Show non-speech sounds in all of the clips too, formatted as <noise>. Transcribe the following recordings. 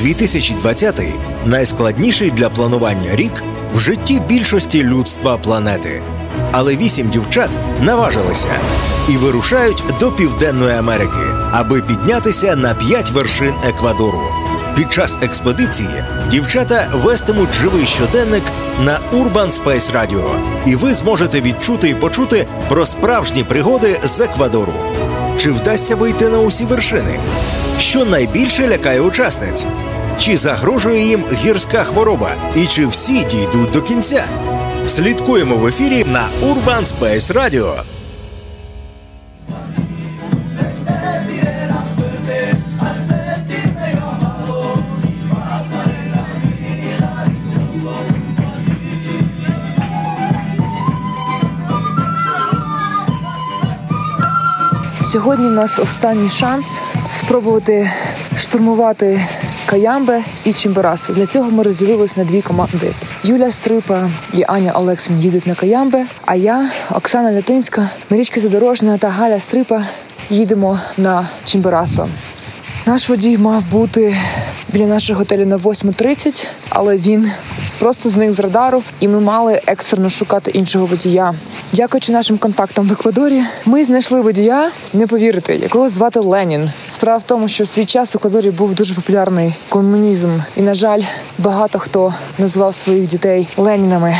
2020 найскладніший для планування рік в житті більшості людства планети. Але вісім дівчат наважилися і вирушають до Південної Америки, аби піднятися на п'ять вершин Еквадору. Під час експедиції дівчата вестимуть живий щоденник на Urban Space Radio, і ви зможете відчути і почути про справжні пригоди з Еквадору. Чи вдасться вийти на усі вершини? Що найбільше лякає учасниць? Чи загрожує їм гірська хвороба? І чи всі дійдуть до кінця? Слідкуємо в ефірі на Urban Space Radio. Сьогодні в нас останній шанс спробувати штурмувати Каямбе і Чимбераси. Для цього ми розділились на дві команди. Юля Стрипа і Аня Олексін їдуть на Каямбе, а я, Оксана Лятинська, Марічка Задорожна та Галя Стрипа їдемо на Чимберасо. Наш водій мав бути біля нашого готелю на 8.30, але він просто зник з радару, і ми мали екстрено шукати іншого водія. Дякуючи нашим контактам в Еквадорі, ми знайшли водія, не повірите, якого звати Ленін. Справа в тому, що в свій час в Еквадорі був дуже популярний комунізм, і на жаль, багато хто назвав своїх дітей Ленінами.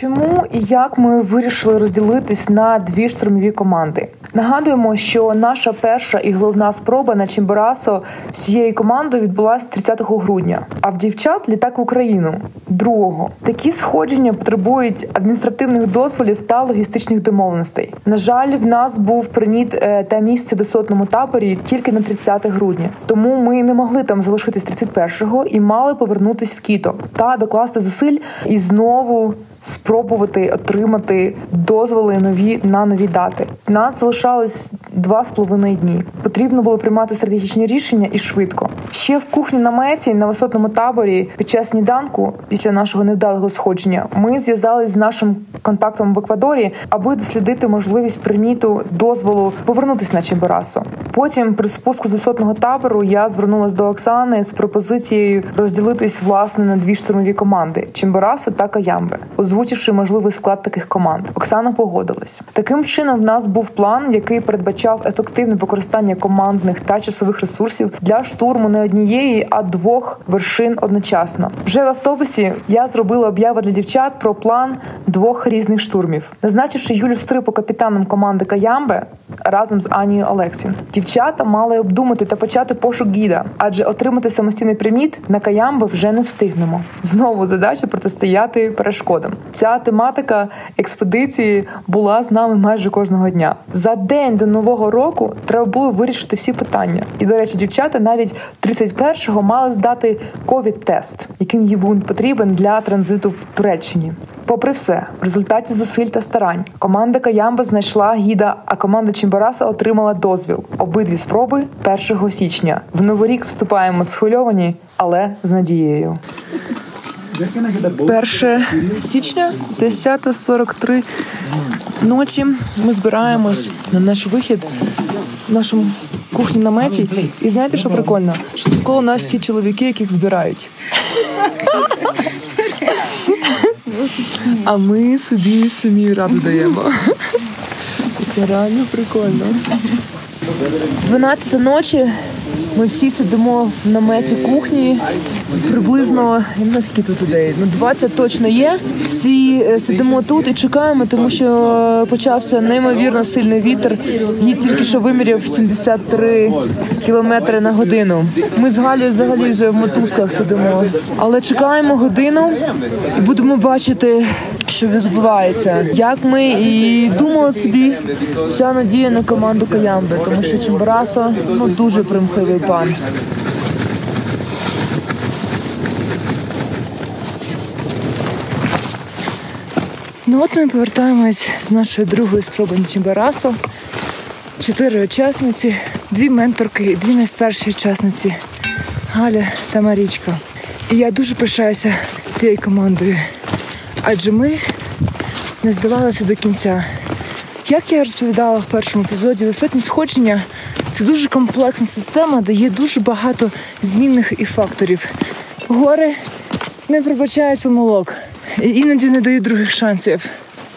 Чому і як ми вирішили розділитись на дві штурмові команди? Нагадуємо, що наша перша і головна спроба на Чимборасо всією командою відбулася 30 грудня. А в дівчат літак в Україну 2-го. Такі сходження потребують адміністративних дозволів та логістичних домовленостей. На жаль, в нас був прийнят е, та місце в висотному таборі тільки на 30 грудня. Тому ми не могли там залишитись 31-го і мали повернутись в Кіто та докласти зусиль і знову спробувати отримати дозволи нові на нові дати. Нас залишалось два з половиною дні. Потрібно було приймати стратегічні рішення і швидко. Ще в кухні наметі на висотному таборі під час сніданку, після нашого невдалого сходження, ми зв'язались з нашим контактом в Еквадорі, аби дослідити можливість приміту дозволу повернутися на Чемберасо. Потім, при спуску з висотного табору, я звернулася до Оксани з пропозицією розділитись власне на дві штурмові команди Чемберасо та Каямбе озвучивши можливий склад таких команд. Оксана погодилась. Таким чином, в нас був план, який передбачав ефективне використання командних та часових ресурсів для штурму не однієї, а двох вершин одночасно. Вже в автобусі я зробила об'яву для дівчат про план двох різних штурмів, назначивши Юлю Стрипу капітаном команди Каямбе разом з Анією Олексін. Дівчата мали обдумати та почати пошук гіда, адже отримати самостійний приміт на Каямбе вже не встигнемо. Знову задача протистояти перешкодам. Ця тематика експедиції була з нами майже кожного дня. За день до нового року треба було вирішити всі питання. І до речі, дівчата навіть 31-го мали здати ковід-тест, яким їй був потрібен для транзиту в Туреччині. Попри все, в результаті зусиль та старань команда Каямба знайшла гіда, а команда Чимбараса отримала дозвіл. Обидві спроби 1 січня. В новий рік вступаємо схвильовані, але з надією. 1 січня, 10.43 ночі. Ми збираємось на наш вихід в нашому кухні наметі. І знаєте, що прикольно? Що навколо нас всі чоловіки, яких збирають. А ми собі самі раду даємо. Це реально прикольно. 12 ночі ми всі сидимо в наметі кухні. Приблизно скільки тут людей. Ну 20 точно є. Всі е, сидимо тут і чекаємо, тому що почався неймовірно сильний вітер. Її тільки що виміряв 73 кілометри на годину. Ми з Галією взагалі вже в мотузках сидимо, але чекаємо годину і будемо бачити, що відбувається. Як ми і думали собі, вся надія на команду Каямби, тому що Чимбарасо ну дуже примхливий пан. Ну от ми повертаємось з нашої другої спроби на Чимбарасо. Чотири учасниці, дві менторки і дві найстарші учасниці Галя та Марічка. І я дуже пишаюся цією командою, адже ми не здавалися до кінця. Як я розповідала в першому епізоді, висотні сходження Це дуже комплексна система, де є дуже багато змінних і факторів. Гори не пробачають помилок, і іноді не дають других шансів.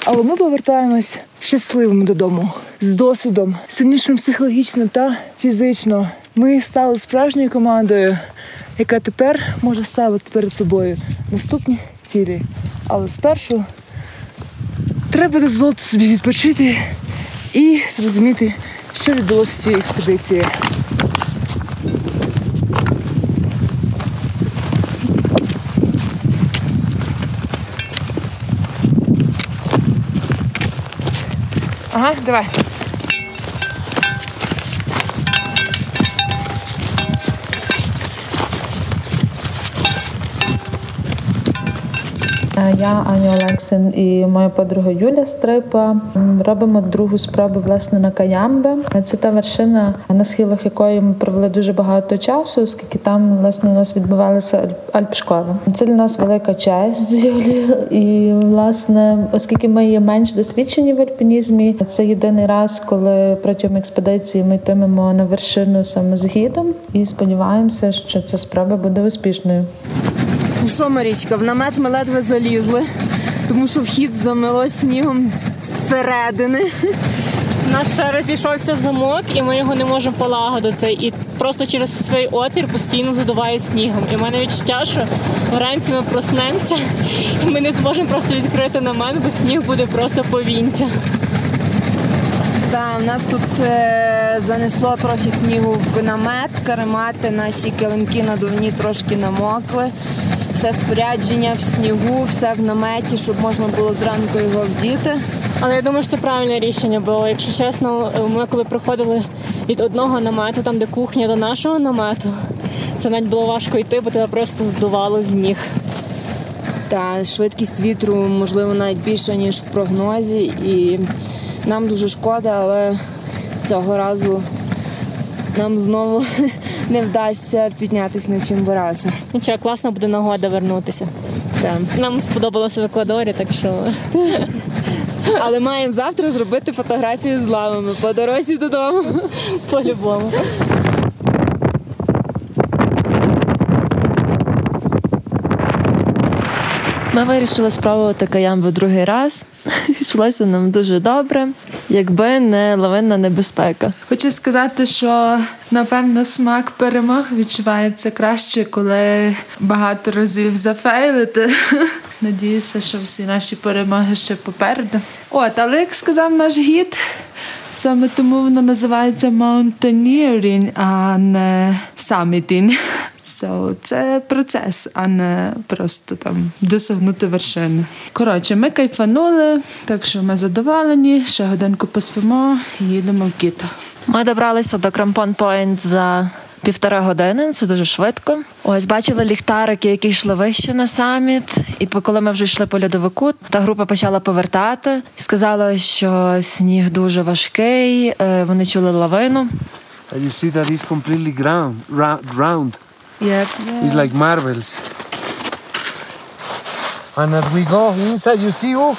Але ми повертаємось щасливими додому з досвідом, сильнішим психологічно та фізично. Ми стали справжньою командою, яка тепер може ставити перед собою наступні цілі. Але спершу треба дозволити собі відпочити і зрозуміти, що відбулося з цієї експедиції. Ага, давай. Я Аня Олексин і моя подруга Юля Стрипа робимо другу спробу власне на Каямбе. Це та вершина, на схилах якої ми провели дуже багато часу, оскільки там власне у нас відбувалася альп- альпшкола. Це для нас велика честь з Юлією. І власне, оскільки ми є менш досвідчені в альпінізмі, це єдиний раз, коли протягом експедиції ми йтимемо на вершину саме з гідом, і сподіваємося, що ця спроба буде успішною. Ну що, Марічка, в намет ми ледве залізли, тому що вхід замело снігом зсередини. Наш ще розійшовся замок, і ми його не можемо полагодити. І просто через цей отвір постійно задуває снігом. І в мене відчуття, що вранці ми проснемося, і ми не зможемо просто відкрити намет, бо сніг буде просто повінця. Та в нас тут е, занесло трохи снігу в намет, каремати, наші килимки надувні трошки намокли. Все спорядження в снігу, все в наметі, щоб можна було зранку його вдіти. Але я думаю, що це правильне рішення, бо якщо чесно, ми коли приходили від одного намету, там де кухня до нашого намету, це навіть було важко йти, бо тебе просто здувало з ніг. Та швидкість вітру, можливо, навіть більша, ніж в прогнозі. І нам дуже шкода, але цього разу нам знову <laughs> не вдасться піднятися на Чимбораса. Нічого, класна буде нагода вернутися. Там. Нам сподобалося в Еквадорі, так що <laughs> Але маємо завтра зробити фотографію з лавами по дорозі додому. по-любому. Ми вирішили спробувати каямбу другий раз. <laughs> Йшлося нам дуже добре, якби не лавинна небезпека. Хочу сказати, що напевно смак перемог відчувається краще, коли багато разів зафейлити. <laughs> Надіюся, що всі наші перемоги ще попереду. От, але як сказав наш гід, саме тому воно називається mountaineering, а не summiting. So, це процес, а не просто там досягнути вершини. Коротше, ми кайфанули, так що ми задоволені. Ще годинку поспимо і їдемо в кіта. Ми добралися до Крампон Пойнт за півтори години. Це дуже швидко. Ось бачили ліхтарики, які йшли вище на саміт. І по- коли ми вже йшли по льодовику, та група почала повертати сказала, що сніг дуже важкий. е, Вони чули лавину. And you see that it's completely ground, round, round. Yep. It's like marbles. And as we go inside, you see, oh,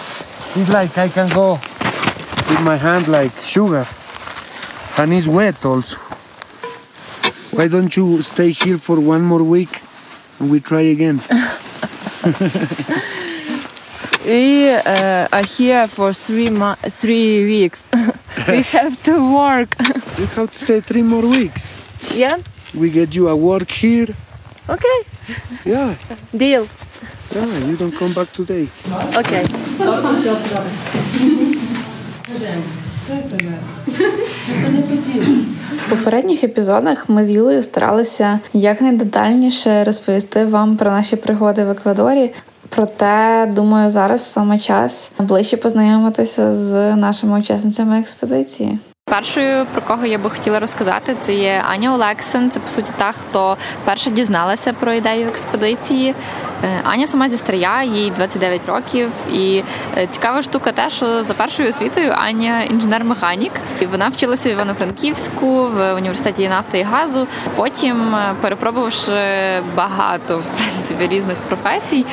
it's like I can go with my hand like sugar. And it's wet also. Why don't you stay here for one more week and we try again? <laughs> We uh, are here for three mo- three weeks. <laughs> we have to work. <laughs> we have to stay three more weeks. yeah. We get you a work here. Okay. Yeah, Deal. yeah, you don't come back today. Okay. В попередніх епізодах ми з Юлею старалися якнайдетальніше розповісти вам про наші пригоди в Еквадорі. Проте, думаю, зараз саме час ближче познайомитися з нашими учасницями експедиції. Першою, про кого я би хотіла розказати, це є Аня Олексин. Це по суті та, хто перша дізналася про ідею експедиції. Е, Аня сама зі Стрия, їй 29 років. І е, цікава штука те, що за першою освітою Аня інженер-механік. І вона вчилася в Івано-Франківську в університеті нафти і газу. Потім, е, перепробувавши багато <laughs> в принципі різних професій,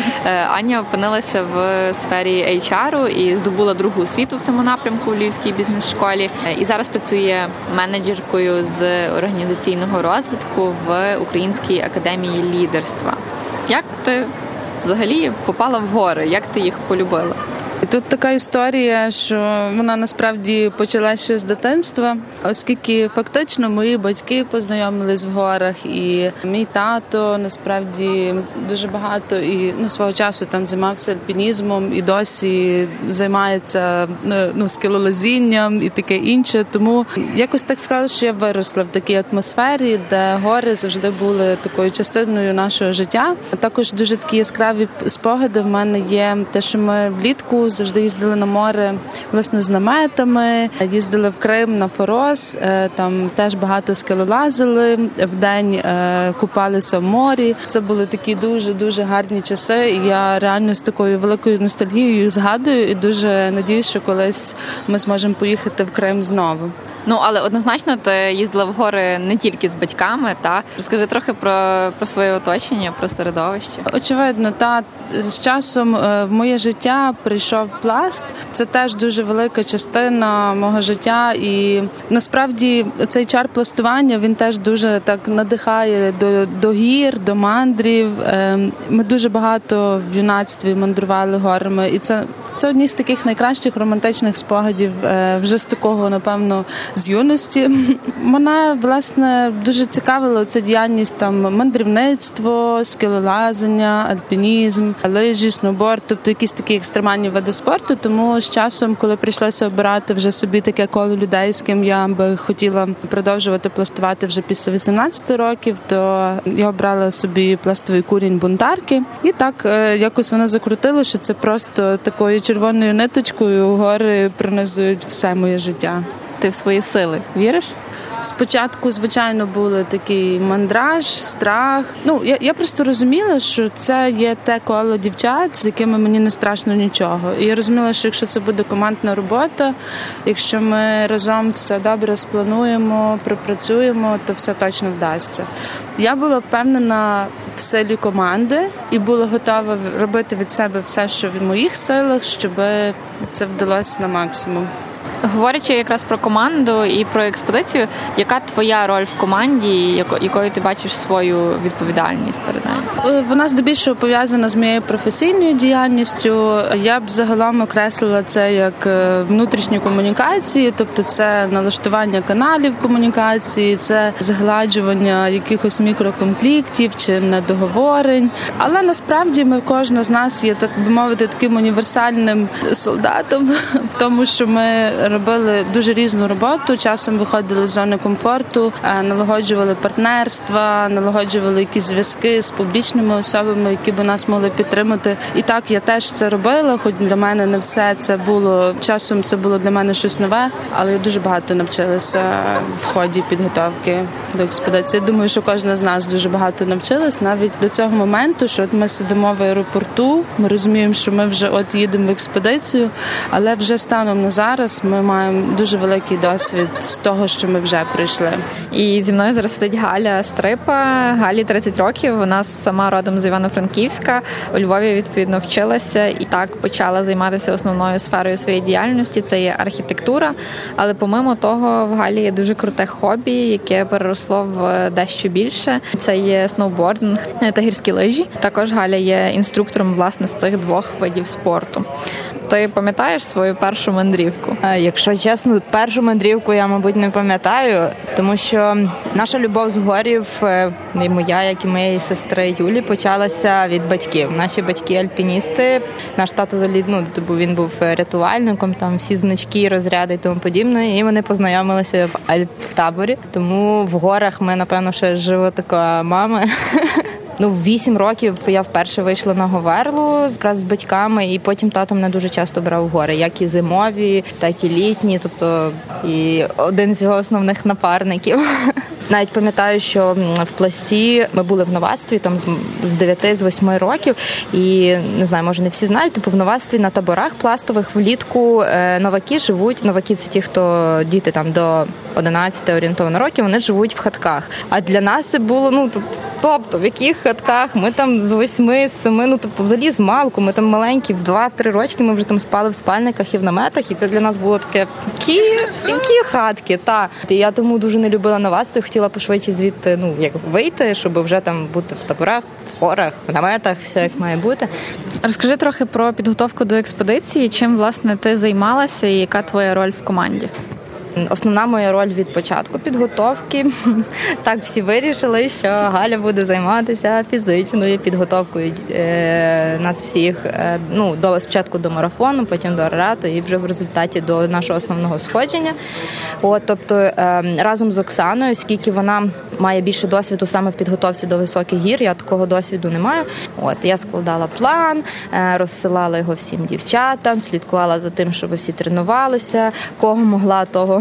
Аня опинилася в сфері HR і здобула другу освіту в цьому напрямку у Львівській бізнес-школі. І зараз працює менеджеркою з організаційного розвитку в Українській академії лідерства. Як ти взагалі попала в гори? Як ти їх полюбила? Тут така історія, що вона насправді почалася ще з дитинства, оскільки фактично мої батьки познайомились в горах, і мій тато насправді дуже багато і ну свого часу там займався альпінізмом і досі займається ну скелолазінням і таке інше. Тому якось так склалося, що я виросла в такій атмосфері, де гори завжди були такою частиною нашого життя. Також дуже такі яскраві спогади в мене є те, що ми влітку завжди їздили на море власне з наметами, їздили в Крим на Форос. е, Там теж багато скелолазили в день, е, купалися в морі. Це були такі дуже дуже гарні часи. І я реально з такою великою ностальгією згадую і дуже надіюсь, що колись ми зможемо поїхати в Крим знову. Ну але однозначно ти їздила в гори не тільки з батьками, та розкажи трохи про, про своє оточення, про середовище. Очевидно, та з часом е, в моє життя прийшов пласт. Це теж дуже велика частина мого життя, і насправді цей чар пластування він теж дуже так надихає до, до гір, до мандрів. Е, Ми дуже багато в юнацтві мандрували горами, і це, це одні з таких найкращих романтичних спогадів е, вже з такого, напевно, з юності. Мене власне дуже цікавила ця діяльність там мандрівництво, скелелазання, альпінізм, лижі, сноуборд, тобто якісь такі екстремальні види спорту. Тому з часом, коли прийшлося обирати вже собі таке коло людей, з ким я би хотіла продовжувати пластувати вже після 18 років, то я обрала собі пластовий курінь бунтарки, і так е, якось воно закрутило, що це просто такою червоною ниточкою гори пронизують все моє життя. Ти в свої сили віриш? Спочатку, звичайно, були такий мандраж, страх. Ну я, я просто розуміла, що це є те коло дівчат, з якими мені не страшно нічого. І я розуміла, що якщо це буде командна робота, якщо ми разом все добре сплануємо, пропрацюємо, то все точно вдасться. Я була впевнена в силі команди і була готова робити від себе все, що в моїх силах, щоб це вдалося на максимум. Говорячи якраз про команду і про експедицію, яка твоя роль в команді, якою ти бачиш свою відповідальність перед нею? Е, Вона здебільшого пов'язана з моєю професійною діяльністю. Я б загалом окреслила це як е, внутрішні комунікації, тобто це налаштування каналів комунікації, це згладжування якихось мікроконфліктів чи недоговорень. Але насправді ми кожна з нас є так би мовити таким універсальним солдатом <laughs> в тому, що ми робили дуже різну роботу. Часом виходили з зони комфорту, е, налагоджували партнерства, налагоджували якісь зв'язки з публічними особами, які б нас могли підтримати. І так я теж це робила. Хоч для мене не все це було часом. Це було для мене щось нове, але я дуже багато навчилася в ході підготовки до експедиції. Думаю, що кожна з нас дуже багато навчилась навіть до цього моменту, що от ми сидимо в аеропорту. Ми розуміємо, що ми вже от їдемо в експедицію, але вже станом на зараз ми маємо дуже великий досвід з того, що ми вже прийшли. І зі мною зараз сидить Галя Стрипа. Галі 30 років. Вона сама родом з Івано-Франківська. У Львові відповідно вчилася і так почала займатися основною сферою своєї діяльності. Це є архітектура. Але помимо того, в Галі є дуже круте хобі, яке переросло в дещо більше. Це є сноубординг та гірські лижі. Також Галя є інструктором власне з цих двох видів спорту. Ти пам'ятаєш свою першу мандрівку? Якщо чесно, першу мандрівку я, мабуть, не пам'ятаю, тому що наша любов з горів, е, і моя, як і моєї сестри Юлі, почалася від батьків. Наші батьки альпіністи. Наш тато залід, ну, бо він був рятувальником, там всі значки, розряди і тому подібне. І вони познайомилися в Альп-таборі. Тому в горах ми, напевно, ще живо така мама. <laughs> Ну, вісім років я вперше вийшла на Говерлу якраз з батьками, і потім тато мене дуже часто брав в гори, як і зимові, так і літні, тобто і один з його основних напарників. <laughs> Навіть пам'ятаю, що в пласі ми були в новацтві там з 9 з 8 років, і не знаю, може не всі знають. Типу в новацтві на таборах пластових влітку новаки живуть. Новаки це ті, хто діти там до 11 орієнтовно років, вони живуть в хатках. А для нас це було ну тут Тобто, в яких хатках ми там з восьми, з семи, ну тобто взагалі з малку, ми там маленькі, в два-три рочки ми вже там спали в спальниках і в наметах, і це для нас було таке які, які хатки. Та я тому дуже не любила новацтво, хотіла пошвидше звідти ну як вийти, щоб вже там бути в таборах, в хорах, в наметах, все як має бути. Розкажи трохи про підготовку до експедиції. Чим власне ти займалася і яка твоя роль в команді? Основна моя роль від початку підготовки. <laughs> Так всі вирішили, що Галя буде займатися фізичною підготовкою е, нас всіх. е, Ну до спочатку до марафону, потім до аерату, і вже в результаті до нашого основного сходження. От, тобто е, разом з Оксаною, оскільки вона має більше досвіду саме в підготовці до високих гір, я такого досвіду не маю. От я складала план, е, розсилала його всім дівчатам, слідкувала за тим, щоб всі тренувалися, кого могла, того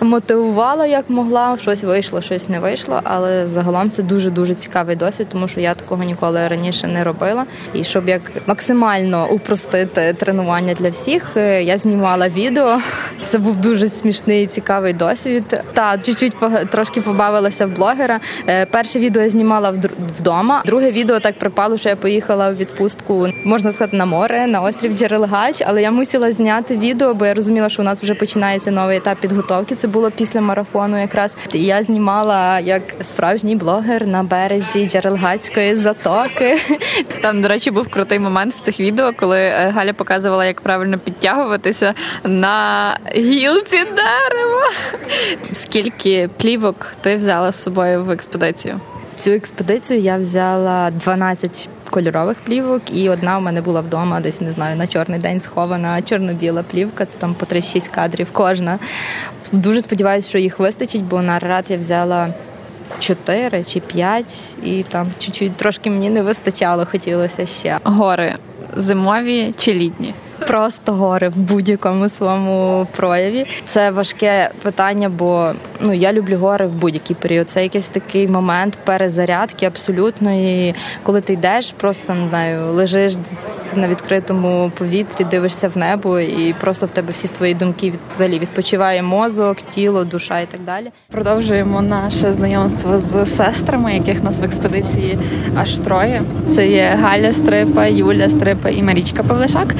мотивувала як могла. Щось вийшло, щось не вийшло. Але загалом це дуже дуже цікавий досвід, тому що я такого ніколи раніше не робила. І щоб як максимально упростити тренування для всіх, е, я знімала відео. Це був дуже смішний і цікавий досвід. Та чуть-чуть трошки побавилася в блогера. Е, Перше відео я знімала вдома. Друге відео так припало, що я поїхала в відпустку, можна сказати, на море, на острів Джерелгач. Але я мусила зняти відео, бо я розуміла, що у нас вже починається новий етап підготовки. Це було після марафону, якраз І я знімала як справжній блогер на березі Джерелгацької затоки. <laughs> Там, до речі, був крутий момент в цих відео, коли е, Галя показувала, як правильно підтягуватися на гілці дерева. Скільки плівок ти взяла з собою в експедицію? Цю експедицію я взяла 12 кольорових плівок, і одна в мене була вдома, десь не знаю, на чорний день схована чорно-біла плівка. Це там по 3-6 кадрів кожна. Дуже сподіваюся, що їх вистачить, бо на рад я взяла. Чотири чи п'ять, і там чуть-чуть трошки мені не вистачало, хотілося ще. Гори зимові чи літні? Просто гори в будь-якому своєму прояві. Це важке питання, бо ну я люблю гори в будь-який період. Це якийсь такий момент перезарядки абсолютно. І коли ти йдеш, просто не знаю, лежиш на відкритому повітрі, дивишся в небо, і просто в тебе всі твої думки взагалі відпочиває мозок, тіло, душа і так далі. Продовжуємо наше знайомство з сестрами, яких нас в експедиції аж троє. Це є Галя Стрипа, Юля Стрипа і Марічка Павлишак.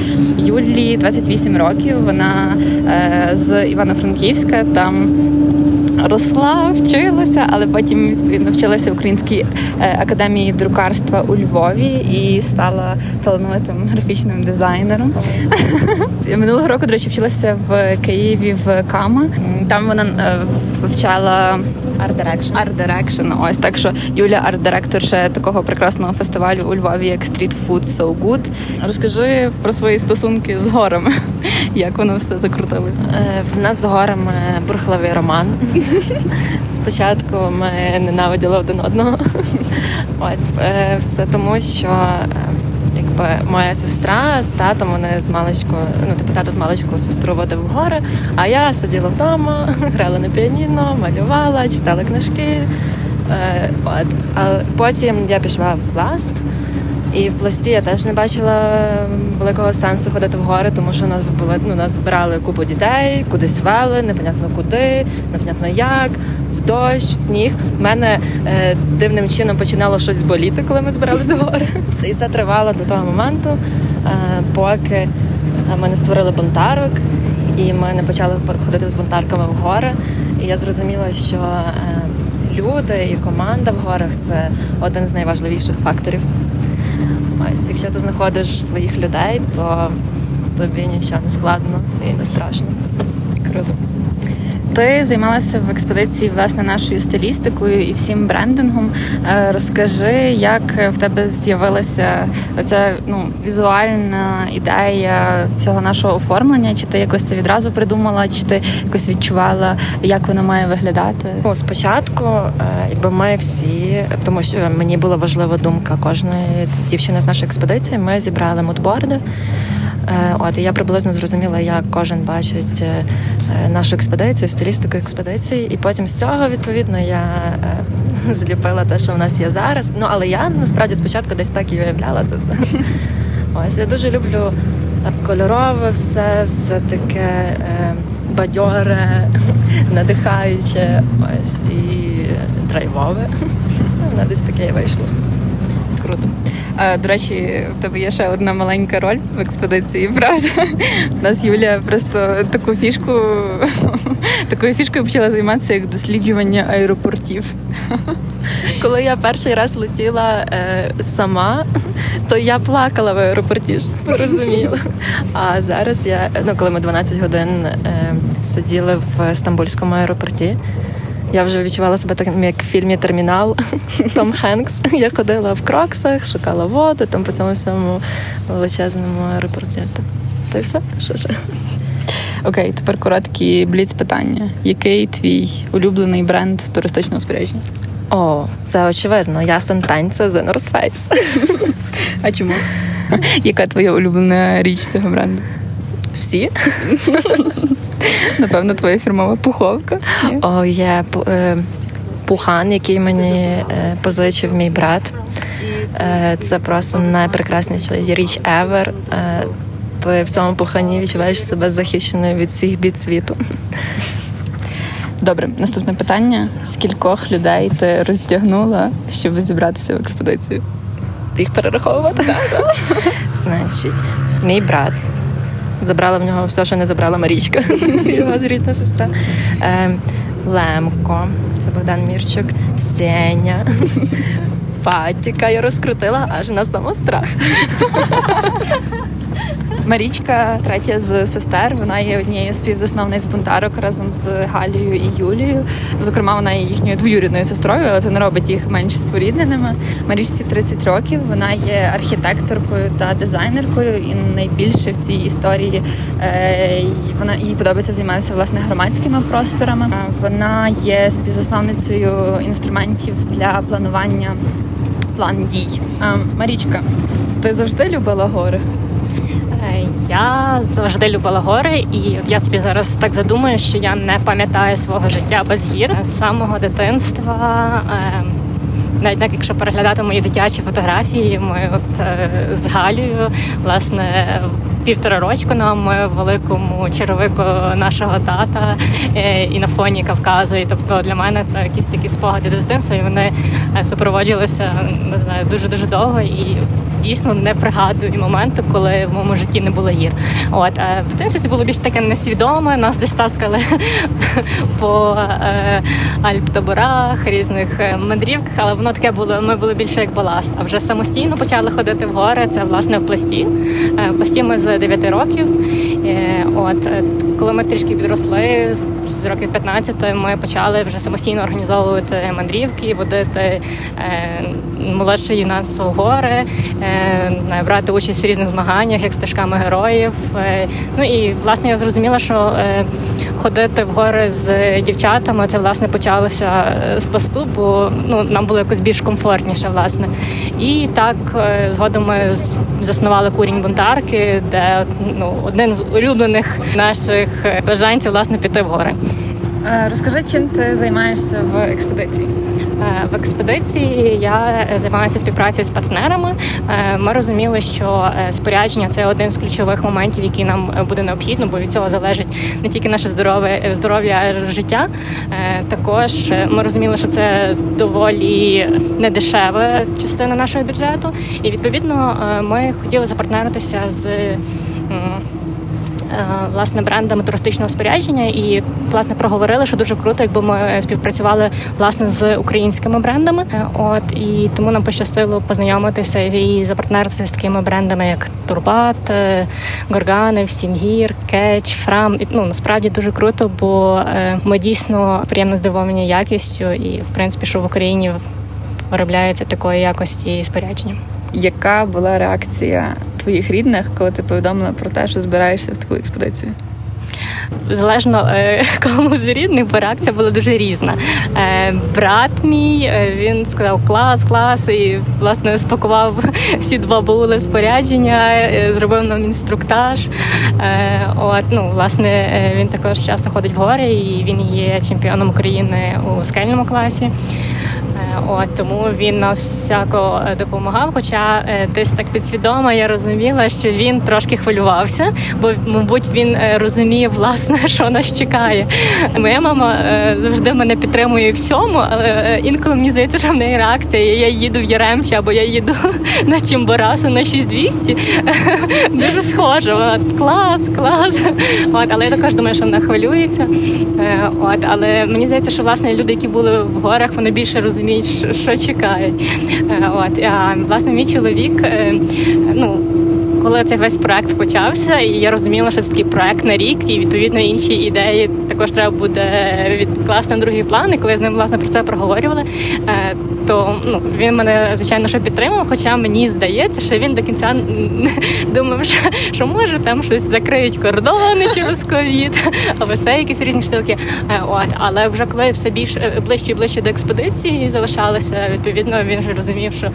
Юлі 28 років. Вона е, з Івано-Франківська там. Росла, вчилася, але потім відповідно вчилася в Українській е, академії друкарства у Львові і стала талановитим графічним дизайнером. <laughs> Минулого року, до речі, вчилася в Києві в Кама. Там вона е, вивчала Art Direction. Art Direction. Ось так що Юля арт-директор ще такого прекрасного фестивалю у Львові, як Street Food So Good. Розкажи про свої стосунки з горами. <laughs> Як воно все закрутилося? Е, В нас з горами бурхливий роман. <laughs> Спочатку ми ненавиділи один одного. <laughs> Ось е, все тому, що якби моя сестра з татом вони з маличку, ну типу тато з маличку сестру водив в гори, а я сиділа вдома, <laughs> грала на піаніно, малювала, читала книжки. Е, От. А потім я пішла в пласт. І в пласті я теж не бачила великого сенсу ходити в гори, тому що нас були ну нас збирали купу дітей, кудись вели, непонятно куди, непонятно як, дощ, сніг. У мене е, дивним чином починало щось боліти, коли ми збиралися в гори. <laughs> І це тривало до того моменту, е, поки ми не створили бунтарок, і ми не почали ходити з бунтарками в гори. І я зрозуміла, що е, люди і команда в горах це один з найважливіших факторів. Ось, якщо ти знаходиш своїх людей, то тобі нічого не складно і не страшно. Круто. Ти займалася в експедиції власне нашою стилістикою і всім брендингом. Е, Розкажи, як в тебе з'явилася оця ну, візуальна ідея всього нашого оформлення? Чи ти якось це відразу придумала, чи ти якось відчувала, як воно має виглядати? Ну, спочатку, е, якби ми всі, тому що мені була важлива думка кожної дівчини з нашої експедиції, ми зібрали мудборди. Е, От і я приблизно зрозуміла, як кожен бачить е, нашу експедицію, стилістику експедиції, і потім з цього відповідно я е, <laughs> зліпила те, що в нас є зараз. Ну але я насправді спочатку десь так і уявляла це все. <laughs> Ось я дуже люблю кольорове, все, все таке бадьоре, <laughs> надихаюче, ось і драйвове. Вона десь таке і вийшла. Круто. До речі, в тебе є ще одна маленька роль в експедиції, <laughs> правда? У нас Юля просто таку фішку <laughs> такою фішкою почала займатися як досліджування аеропортів. <laughs> Коли я перший раз летіла е, сама, то я плакала в аеропорті, розуміли. А зараз я, ну коли ми 12 годин е, сиділи в Стамбульському аеропорті, я вже відчувала себе таким, як в фільмі Термінал <laughs> Том Хенкс. Я ходила в кроксах, шукала воду там по цьому всьому величезному аеропорті. То, то й все, що ще. Окей, тепер короткі бліц питання. Який твій улюблений бренд туристичного спорядження? О, це очевидно. Ясен пень це The North Face. <laughs> А чому? <laughs> Яка твоя улюблена річ цього бренду? Всі? <laughs> Напевно, твоя фірмова пуховка. О, є е, пухан, який мені е, позичив мій брат. Е, це просто найпрекрасніша річ ever. Ти в цьому пухані відчуваєш себе захищеною від всіх бід світу. Добре, наступне питання: скількох людей ти роздягнула, щоб зібратися в експедицію? Ти їх перераховувати? <laughs> Значить, мій брат. Забрала в нього все, що не забрала Марічка, <laughs> його зрідна сестра. Е, Лемко, це Богдан Мірчук, Сеня, <laughs> Патіка. Я розкрутила аж на самострах. <laughs> Марічка, третя з сестер. Вона є однією з співзасновниць бунтарок разом з Галією і Юлією. Зокрема, вона є їхньою двоюрідною сестрою, але це не робить їх менш спорідненими. Марічці 30 років. Вона є архітекторкою та дизайнеркою, і найбільше в цій історії е, вона їй подобається займатися власне громадськими просторами. Вона є співзасновницею інструментів для планування план дій. Марічка, ти завжди любила гори? Я завжди любила гори, і от я собі зараз так задумаю, що я не пам'ятаю свого життя без гір з самого дитинства. Навіть так, якщо переглядати мої дитячі фотографії, ми от з Галією, власне, півтора рочку нам в великому черевику нашого тата е, і на фоні Кавказу. І тобто для мене це якісь такі спогади дитинства, і вони е, супроводжувалися не знаю дуже дуже довго і дійсно не пригадую моменту, коли в моєму житті не було гір. От а в дитинстві це було більш таке несвідоме. Нас десь таскали <laughs> по е, альптаборах, різних е, мандрівках, але воно таке було. Ми були більше як баласт. А вже самостійно почали ходити в гори. Це власне в пласті. Е, в пласті ми з 9 років. Е, от е, коли ми трішки підросли. З років 15 ми почали вже самостійно організовувати мандрівки, водити молодший молодше юнацтво в гори, е, брати участь в різних змаганнях, як стежками героїв. Е, ну і власне я зрозуміла, що е, ходити в гори з дівчатами це власне почалося з посту, бо ну нам було якось більш комфортніше, власне. І так е, згодом ми заснували курінь бунтарки, де ну один з улюблених наших бажань це власне піти в гори. Розкажи, чим ти займаєшся в експедиції? В експедиції я займаюся співпрацею з партнерами. Ми розуміли, що спорядження це один з ключових моментів, який нам буде необхідно, бо від цього залежить не тільки наше здоров'я, здоров'я, життя. Також ми розуміли, що це доволі недешева частина нашого бюджету, і відповідно ми хотіли запартнеритися з. Власне, брендами туристичного спорядження, і власне проговорили, що дуже круто, якби ми співпрацювали власне з українськими брендами. От і тому нам пощастило познайомитися і запартнеритися з такими брендами, як Турбат, Горганев, Сімгір, Кетч, Фрам. І, ну насправді дуже круто, бо ми дійсно приємно здивовані якістю, і в принципі, що в Україні виробляється такої якості спорядження. Яка була реакція твоїх рідних, коли ти повідомила про те, що збираєшся в таку експедицію? Залежно <laughs> кому з рідних, бо реакція була дуже різна. Брат мій він сказав клас, клас, і власне спакував <laughs> всі два баули спорядження, зробив нам інструктаж. От ну власне він також часто ходить в гори, і він є чемпіоном України у скельному класі. От тому він нас всяко е, допомагав. Хоча е, десь так підсвідомо я розуміла, що він трошки хвилювався, бо мабуть він е, розуміє власне, <laughs> що нас чекає. Моя мама завжди мене підтримує всьому, але інколи мені здається, що в неї реакція. Я їду в Яремче або я їду <laughs> на Чимборасу на 6200. <laughs> Дуже схоже. Вона клас, клас. От, але я також думаю, що вона хвилюється. От, але мені здається, що власне люди, які були в горах, вони більше розуміють, що чекають. От а власне мій чоловік, е, ну коли цей весь проект почався, і я розуміла, що це такий проект на рік, і відповідно інші ідеї також треба буде відкласти на другий план. І коли з ним власне про це проговорювали, е, то ну він мене звичайно що підтримав. Хоча мені здається, що він до кінця <laughs> думав, що, що може там щось закриють кордони через ковід, <laughs> або все якісь різні штуки. Е, от але вже коли все більше ближче і ближче до експедиції залишалося, відповідно він вже розумів, що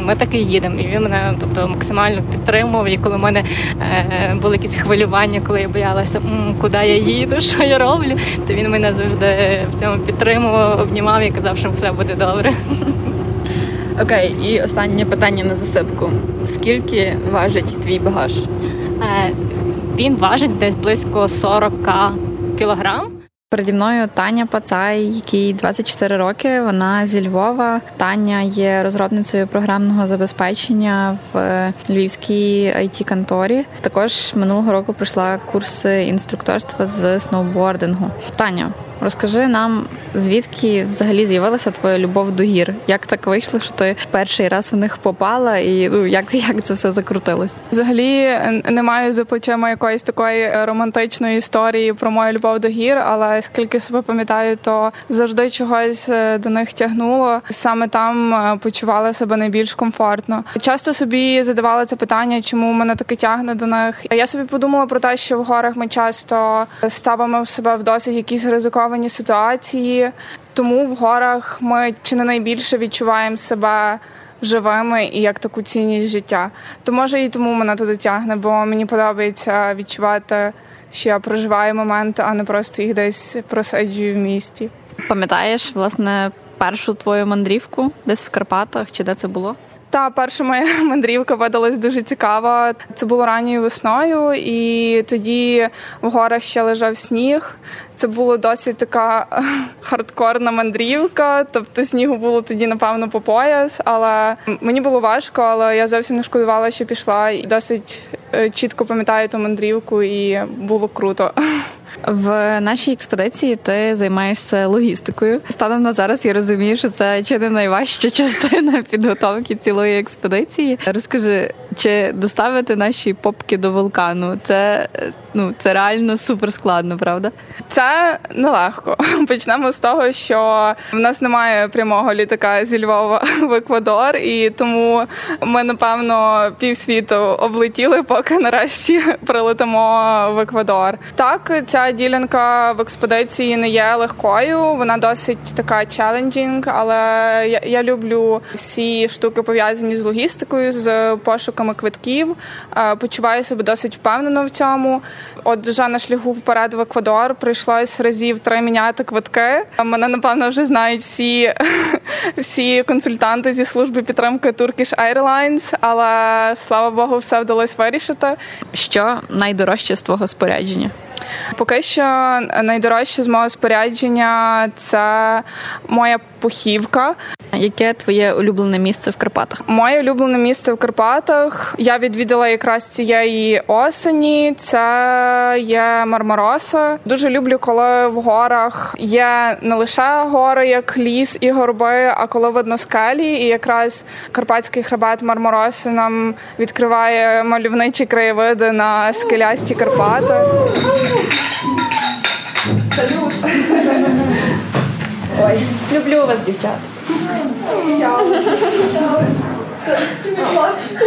ми таки їдемо, і він мене тобто максимально підтримав і коли в мене е, були якісь хвилювання, коли я боялася, куди я їду, <laughs> що я роблю, то він мене завжди в цьому підтримував, обнімав і казав, що все буде добре. <laughs> Окей, і останнє питання на засипку: скільки важить твій багаж? Е, він важить десь близько 40 кілограм. Переді мною Таня Пацай, якій 24 роки. Вона зі Львова. Таня є розробницею програмного забезпечення в львівській it конторі Також минулого року пройшла курси інструкторства з сноубордингу. Таня, Розкажи нам, звідки взагалі з'явилася твоя любов до гір? Як так вийшло, що ти перший раз в них попала, і ну як як це все закрутилось? Взагалі не маю за плечима якоїсь такої романтичної історії про мою любов до гір, але скільки себе пам'ятаю, то завжди чогось е, до них тягнуло. Саме там е, почувала себе найбільш комфортно. Часто собі задавала це питання, чому мене таке тягне до них. Я собі подумала про те, що в горах ми часто ставимо в себе в досить якісь ризиковані ризиковані ситуації, тому в горах ми чи не найбільше відчуваємо себе живими і як таку цінність життя. То може і тому мене туди тягне, бо мені подобається відчувати, що я проживаю моменти, а не просто їх десь просиджую в місті. Пам'ятаєш власне першу твою мандрівку десь в Карпатах чи де це було? Та перша моя <laughs> мандрівка видалась дуже цікава. Це було ранньою весною, і тоді в горах ще лежав сніг. Це була досить така <laughs> хардкорна мандрівка. Тобто снігу було тоді, напевно, по пояс. Але мені було важко, але я зовсім не шкодувала, що пішла і досить е, чітко пам'ятаю ту мандрівку, і було круто. <laughs> В нашій експедиції ти займаєшся логістикою. Станом на зараз я розумію, що це чи не найважча <laughs> частина підготовки цілої експедиції. Розкажи, чи доставити наші попки до вулкану? Це ну це реально супер складно, правда? Це нелегко. <laughs> Почнемо з того, що в нас немає прямого літака зі Львова <laughs> в Еквадор, і тому ми напевно півсвіту облетіли, поки нарешті <laughs> прилетимо в Еквадор. Так, ця ділянка в експедиції не є легкою. Вона досить така челенджінг, але я, я люблю всі штуки пов'язані з логістикою, з пошуками квитків. Е, почуваю себе досить впевнено в цьому. От вже на шляху вперед в Еквадор прийшлось разів три міняти квитки. Мене напевно вже знають всі <laughs> всі консультанти зі служби підтримки Turkish Airlines, але слава Богу, все вдалося вирішити. Що найдорожче з твого спорядження? Поки що найдорожче з мого спорядження це моя пухівка. Яке твоє улюблене місце в Карпатах? Моє улюблене місце в Карпатах. Я відвідала якраз цієї осені. Це є Мармароса. Дуже люблю, коли в горах є не лише гори, як ліс і горби, а коли видно скелі. І якраз карпатський хребет Мармароси нам відкриває мальовничі краєвиди на скелясті Карпати. Салют! Ой, люблю вас, дівчат. Я. Не плачте.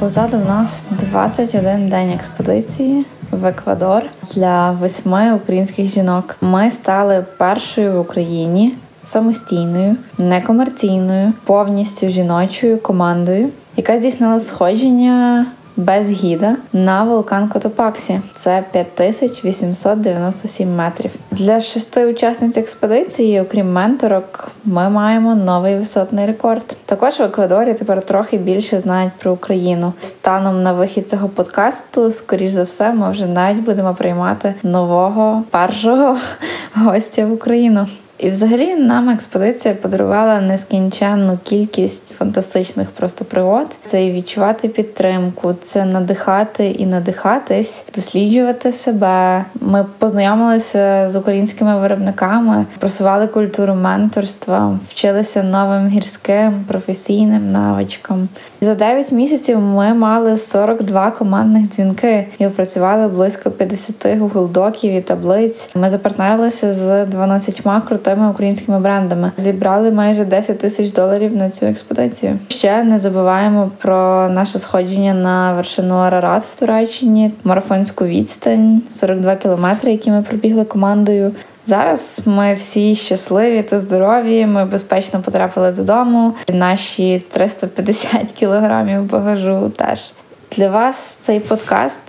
Позаду нас 21 день експедиції в Еквадор для восьми українських жінок. Ми стали першою в Україні самостійною, некомерційною, повністю жіночою командою, яка здійснила сходження без гіда на вулкан Котопаксі. Це 5897 метрів. Для шести учасниць експедиції, окрім менторок, ми маємо новий висотний рекорд. Також в Еквадорі тепер трохи більше знають про Україну. Станом на вихід цього подкасту, скоріш за все, ми вже навіть будемо приймати нового першого <laughs> гостя в Україну. І, взагалі, нам експедиція подарувала нескінченну кількість фантастичних просто пригод. Це і відчувати підтримку, це надихати і надихатись, досліджувати себе. Ми познайомилися з українськими виробниками, просували культуру менторства, вчилися новим гірським професійним навичкам. За 9 місяців ми мали 42 командних дзвінки і опрацювали близько 50 Google доків і таблиць. Ми запартнерилися з 12 крутими українськими брендами. Зібрали майже 10 тисяч доларів на цю експедицію. Ще не забуваємо про наше сходження на вершину Арарат в Туреччині, марафонську відстань 42 кілометри, які ми пробігли командою. Зараз ми всі щасливі та здорові. Ми безпечно потрапили додому. Наші 350 кілограмів багажу теж для вас цей подкаст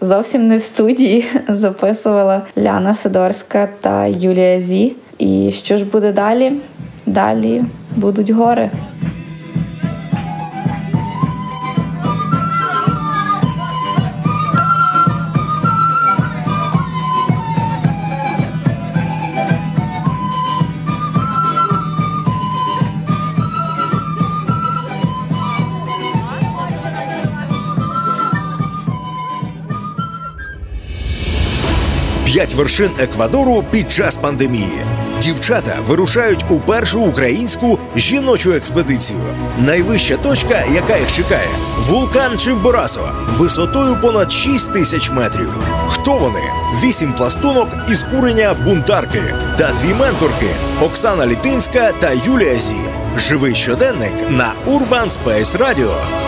зовсім не в студії <laughs> записувала Ляна Сидорська та Юлія Зі. І що ж буде далі? Далі будуть гори. Вершин Еквадору під час пандемії. Дівчата вирушають у першу українську жіночу експедицію. Найвища точка, яка їх чекає, вулкан Чимборасо, висотою понад 6 тисяч метрів. Хто вони? Вісім пластунок із курення бунтарки та дві менторки Оксана Літинська та Юлія Зі. Живий щоденник на Urban Space Radio.